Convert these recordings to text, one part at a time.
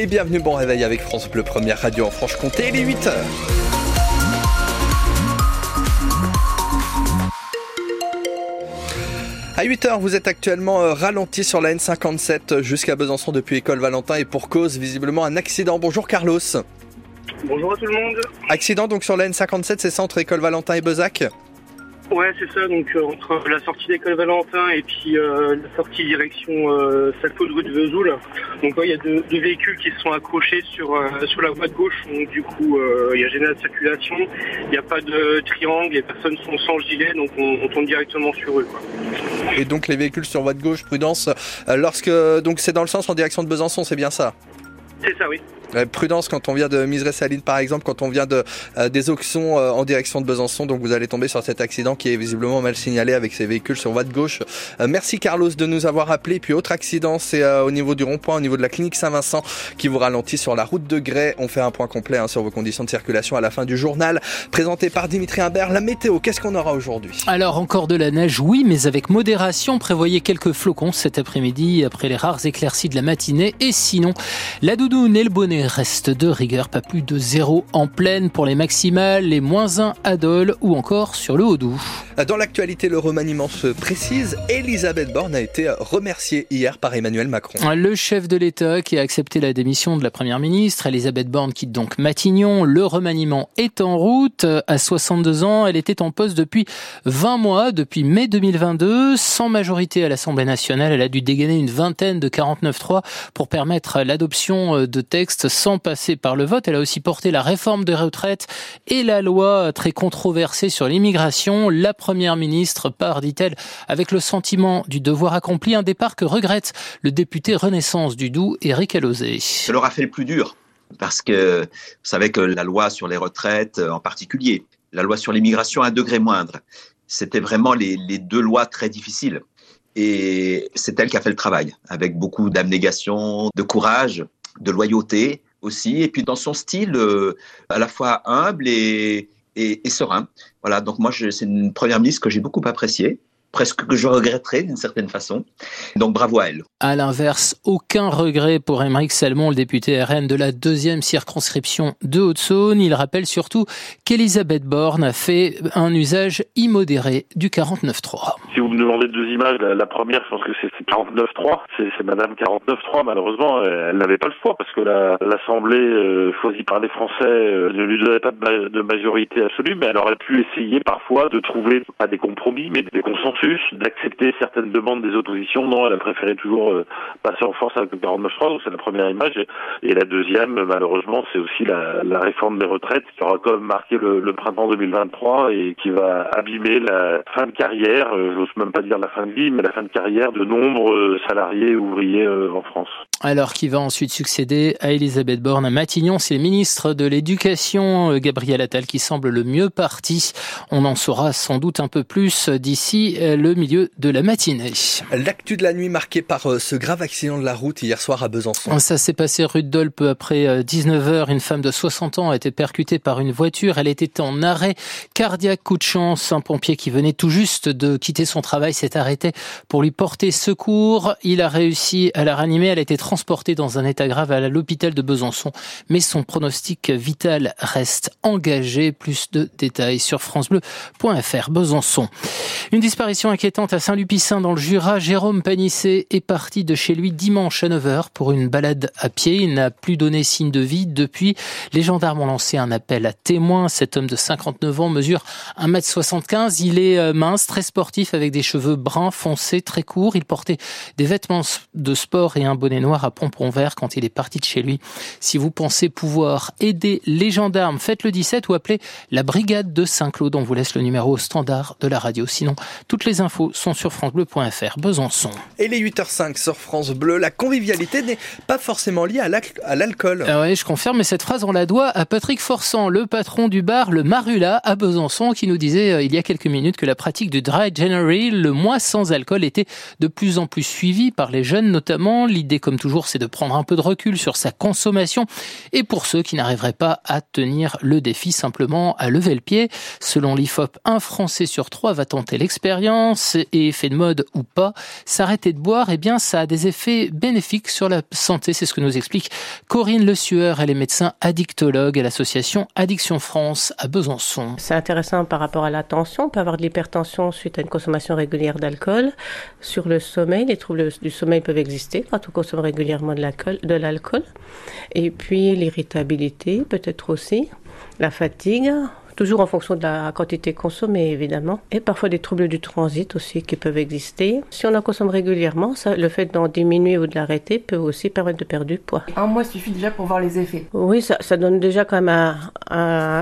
Et bienvenue, bon réveil avec France Bleu, première radio en Franche-Comté, les 8h. À 8h, vous êtes actuellement euh, ralenti sur la N57 jusqu'à Besançon depuis École Valentin et pour cause visiblement un accident. Bonjour Carlos. Bonjour à tout le monde. Accident donc sur la N57, c'est ça entre École Valentin et Bezac Ouais, c'est ça. Donc euh, entre la sortie d'école Valentin et puis euh, la sortie direction euh, de rue de Vesoul. Donc il y a deux, véhicules qui se sont accrochés sur euh, sur la voie de gauche. Donc du coup, il y a gêné la circulation. Il n'y a pas de triangle, les personnes sont sans gilet, donc on, on tombe directement sur eux. Quoi. Et donc les véhicules sur voie de gauche, prudence. lorsque donc c'est dans le sens en direction de Besançon, c'est bien ça? C'est ça, oui. Euh, prudence quand on vient de Miseray-Saline par exemple, quand on vient de euh, des auctions euh, en direction de Besançon, donc vous allez tomber sur cet accident qui est visiblement mal signalé avec ces véhicules sur voie de gauche. merci Carlos de nous avoir appelé. Puis autre accident, c'est au niveau du rond-point, au niveau de la clinique Saint-Vincent qui vous ralentit sur la route de Grès. On fait un point complet hein, sur vos conditions de circulation à la fin du journal présenté par Dimitri Imbert. La météo, qu'est-ce qu'on aura aujourd'hui? Alors encore de la neige, oui, mais avec modération. Prévoyez quelques flocons cet après-midi après les rares éclaircies de la matinée. Et sinon, la doudoune et le bonnet restent de rigueur, pas plus de zéro en pleine pour les maximales, les moins 1 à Dole ou encore sur le Haut-Doubs. Dans l'actualité, le remaniement se précise. Elisabeth Borne a été remerciée hier par Emmanuel Macron. Le chef de l'État qui a accepté la démission de la première ministre, Elisabeth Borne quitte donc Matignon. Le remaniement est en route. À 62 ans, elle était en poste depuis 20 mois, depuis mai 2022. Sans majorité à l'Assemblée nationale, elle a dû dégainer une vingtaine de 49-3 pour permettre l'adoption de textes sans passer par le vote. Elle a aussi porté la réforme des retraites et la loi très controversée sur l'immigration. La première ministre part, dit-elle, avec le sentiment du devoir accompli, un départ que regrette le député Renaissance du Doubs, Éric Alauzet. Ça leur a fait le plus dur parce que vous savez que la loi sur les retraites en particulier, la loi sur l'immigration à un degré moindre, c'était vraiment les, les deux lois très difficiles. Et c'est elle qui a fait le travail, avec beaucoup d'abnégation, de courage, de loyauté aussi, et puis dans son style euh, à la fois humble et, et, et serein. Voilà, donc moi, c'est une première ministre que j'ai beaucoup appréciée presque que je regretterais d'une certaine façon. Donc bravo à elle. À l'inverse, aucun regret pour Émeric Salmon, le député RN de la deuxième circonscription de Haute-Saône. Il rappelle surtout qu'Elisabeth Borne a fait un usage immodéré du 49.3. Si vous me demandez deux images, la, première, je pense que c'est 49.3. C'est Madame 49.3. Malheureusement, elle n'avait pas le choix parce que l'Assemblée euh, choisie par les Français euh, ne lui donnait pas de, de majorité absolue, mais elle aurait pu essayer parfois de trouver pas des compromis, mais des consensus d'accepter certaines demandes des oppositions. Non, elle a préféré toujours euh, passer en force avec le 49.3, donc c'est la première image. Et, la deuxième, malheureusement, c'est aussi la, réforme des retraites qui aura quand même marqué le, le, printemps 2023 et qui va abîmer la fin de carrière, euh, j'ose même pas dire la fin de vie, mais la fin de carrière de nombreux salariés ouvriers euh, en France. Alors qui va ensuite succéder à Elisabeth Borne à Matignon, c'est le ministre de l'Éducation, Gabriel Attal, qui semble le mieux parti. On en saura sans doute un peu plus d'ici le milieu de la matinée. L'actu de la nuit marquée par euh, ce grave accident de la route hier soir à Besançon. Ça s'est passé rue de Dole peu après 19h. Euh, une femme de 60 ans a été percutée par une voiture. Elle était en arrêt cardiaque. Coup de chance. Un pompier qui venait tout juste de quitter son travail s'est arrêté pour lui porter secours. Il a réussi à la ranimer. Elle a été transportée dans un état grave à l'hôpital de Besançon. Mais son pronostic vital reste engagé. Plus de détails sur francebleu.fr Besançon. Une disparition inquiétante à Saint-Lupicin dans le Jura. Jérôme Panissé est parti de chez lui dimanche à 9h pour une balade à pied. Il n'a plus donné signe de vie depuis. Les gendarmes ont lancé un appel à témoins. Cet homme de 59 ans mesure 1m75. Il est euh, mince, très sportif avec des cheveux bruns foncés, très courts. Il portait des vêtements de sport et un bonnet noir à pompons verts quand il est parti de chez lui. Si vous pensez pouvoir aider les gendarmes, faites le 17 ou appelez la brigade de Saint-Claude. On vous laisse le numéro standard de la radio. Sinon, toutes les infos sont sur francebleu.fr. Besançon. Et les 8h05 sur France Bleu, la convivialité n'est pas forcément liée à l'alcool. Ah oui, je confirme, mais cette phrase, on la doit à Patrick Forçant, le patron du bar Le Marula à Besançon, qui nous disait euh, il y a quelques minutes que la pratique du dry January, le mois sans alcool, était de plus en plus suivie par les jeunes notamment. L'idée, comme toujours, c'est de prendre un peu de recul sur sa consommation. Et pour ceux qui n'arriveraient pas à tenir le défi, simplement à lever le pied. Selon l'IFOP, un Français sur trois va tenter l'expérience. Et effet de mode ou pas, s'arrêter de boire, eh bien, ça a des effets bénéfiques sur la santé. C'est ce que nous explique Corinne Le Sueur. Elle est médecin addictologue à l'association Addiction France à Besançon. C'est intéressant par rapport à la tension. On peut avoir de l'hypertension suite à une consommation régulière d'alcool. Sur le sommeil, les troubles du sommeil peuvent exister quand on consomme régulièrement de l'alcool. Et puis l'irritabilité peut-être aussi, la fatigue, toujours en fonction de la quantité consommée évidemment, et parfois des troubles du transit aussi qui peuvent exister. Si on en consomme régulièrement, ça, le fait d'en diminuer ou de l'arrêter peut aussi permettre de perdre du poids. Un mois suffit déjà pour voir les effets. Oui, ça, ça donne déjà quand même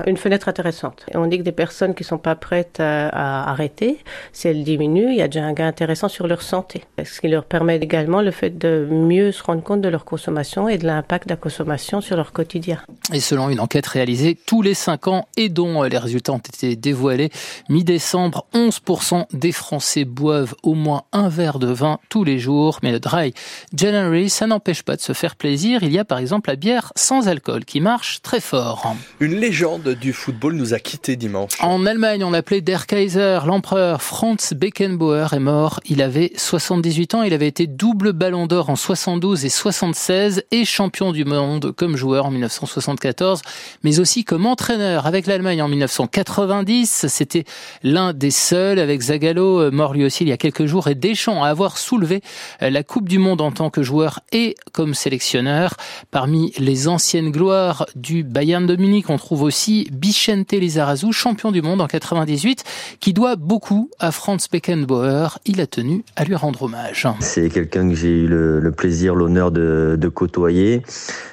une fenêtre intéressante. Et on dit que des personnes qui sont pas prêtes à, à, arrêter, si elles diminuent, il y a déjà un gain intéressant sur leur santé. Ce qui leur permet également le fait de mieux se rendre compte de leur consommation et de l'impact de la consommation sur leur quotidien. Et selon une enquête réalisée tous les 5 ans et dont les résultats ont été dévoilés. Mi-décembre, 11% des Français boivent au moins un verre de vin tous les jours. Mais le dry January, ça n'empêche pas de se faire plaisir. Il y a par exemple la bière sans alcool qui marche très fort. Une légende du football nous a quittés dimanche. En Allemagne, on l'appelait Der Kaiser, l'empereur Franz Beckenbauer est mort. Il avait 78 ans. Il avait été double ballon d'or en 72 et 76 et champion du monde comme joueur en 1974, mais aussi comme entraîneur avec l'Allemagne en 1990. C'était l'un des seuls avec Zagallo, euh, mort lui aussi il y a quelques jours, et Deschamps à avoir soulevé euh, la Coupe du Monde en tant que joueur et comme sélectionneur. Parmi les anciennes gloires du Bayern de Munich, on trouve aussi Bichente Lizarazu, champion du monde en 98, qui doit beaucoup à Franz Beckenbauer. Il a tenu à lui rendre hommage. C'est quelqu'un que j'ai eu le, plaisir, l'honneur de, côtoyer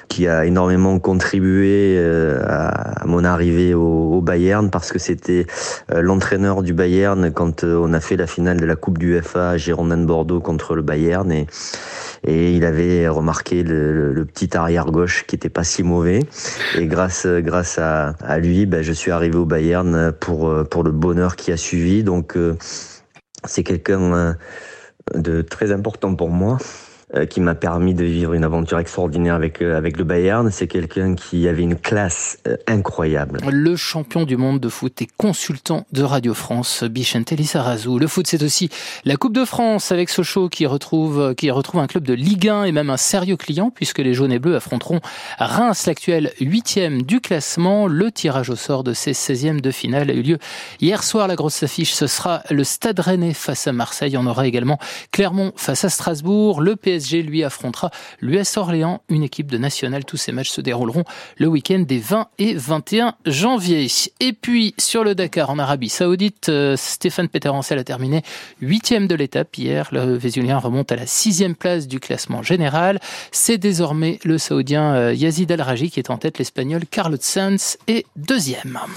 qui a énormément contribué euh, à mon arrivée au, Bayern parce que c'était euh, l'entraîneur du Bayern quand euh, on a fait la finale de la Coupe du FA à Girondin de Bordeaux contre le Bayern et et il avait remarqué le, petit arrière gauche qui était pas si mauvais. Et grâce grâce à, lui ben, je suis arrivé au Bayern pour pour le bonheur qui a suivi. Donc c'est quelqu'un de très important pour moi. euh, qui m'a permis de vivre une aventure extraordinaire avec euh, avec le Bayern. C'est quelqu'un qui avait une classe euh, incroyable. Le champion du monde de foot et consultant de Radio France, Bichente Lissarazu. Le foot, c'est aussi la Coupe de France avec Sochaux qui retrouve qui retrouve un club de Ligue 1 et même un sérieux client puisque les jaunes et bleus affronteront Reims, l'actuel huitième du classement. Le tirage au sort de ces 16e de finale a eu lieu hier soir. La grosse affiche, ce sera le Stade Rennais face à Marseille. On aura également Clermont face à Strasbourg. Le PSG Lui, affrontera l'US Orléans, une équipe de national. Tous ces matchs se dérouleront le week-end des 20 et 21 janvier. Et puis, sur le Dakar, en Arabie Saoudite, euh, Stéphane Peter-Ancel a terminé huitième de l'étape hier. Le Vésulien remonte à la sixième place du classement général. C'est désormais le Saoudien euh, Yazid Al-Raji qui est en tête. L'Espagnol Carlos Sanz est deuxième.